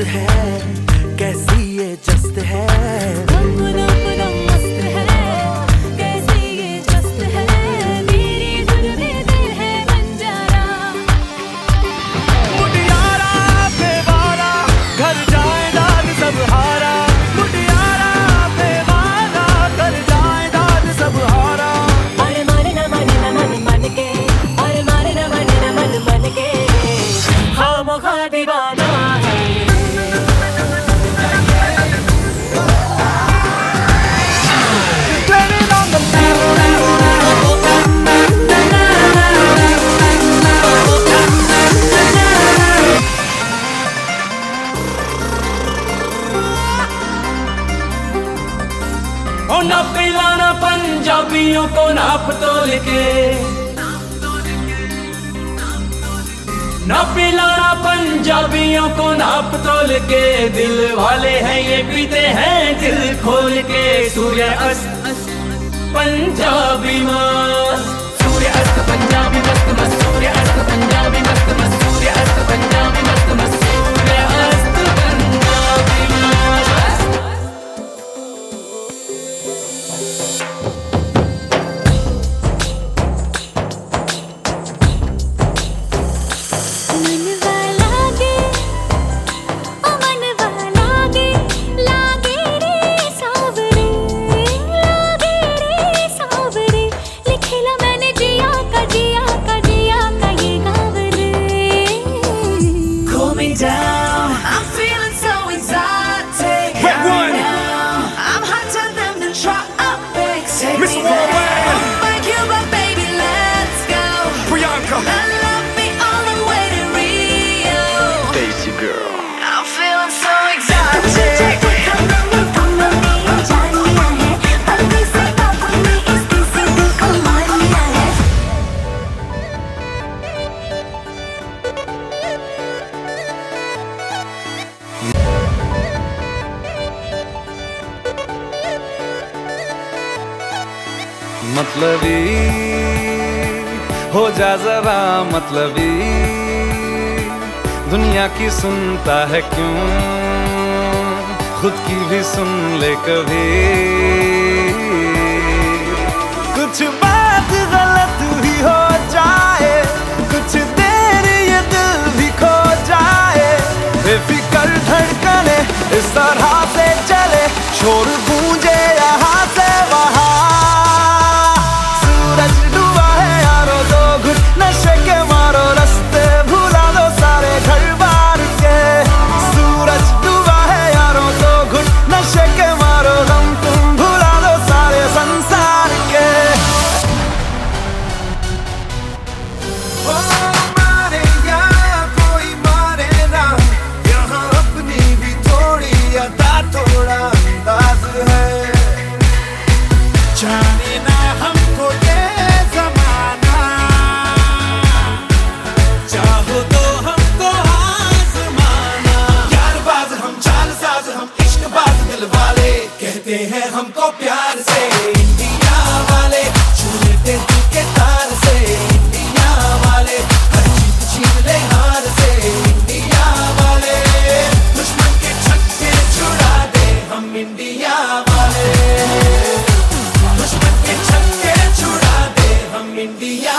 मस्त है न पिलाना पंजाबियों को नाप तोल के न पिलाना पंजाबियों को नाप तोल के दिल वाले हैं, ये पीते हैं दिल खोल के। सूर्य अस्त पंजाबी मस्त सूर्य अस्त, पंजाबी मस्त मस्त। you. मतलबी। हो जा जरा मतलबी। दुनिया की सुनता है क्यों? खुद की भी सुन ले कभी। कुछ कहते हैं हमको प्यार से। इंडिया वाले छू दिल के तार से। इंडिया वाले हर जीत छीन ले हार से। इंडिया वाले दुश्मन के छक्के छुड़ा दे हम इंडिया वाले। दुश्मन के छक्के छुड़ा दे हम इंडिया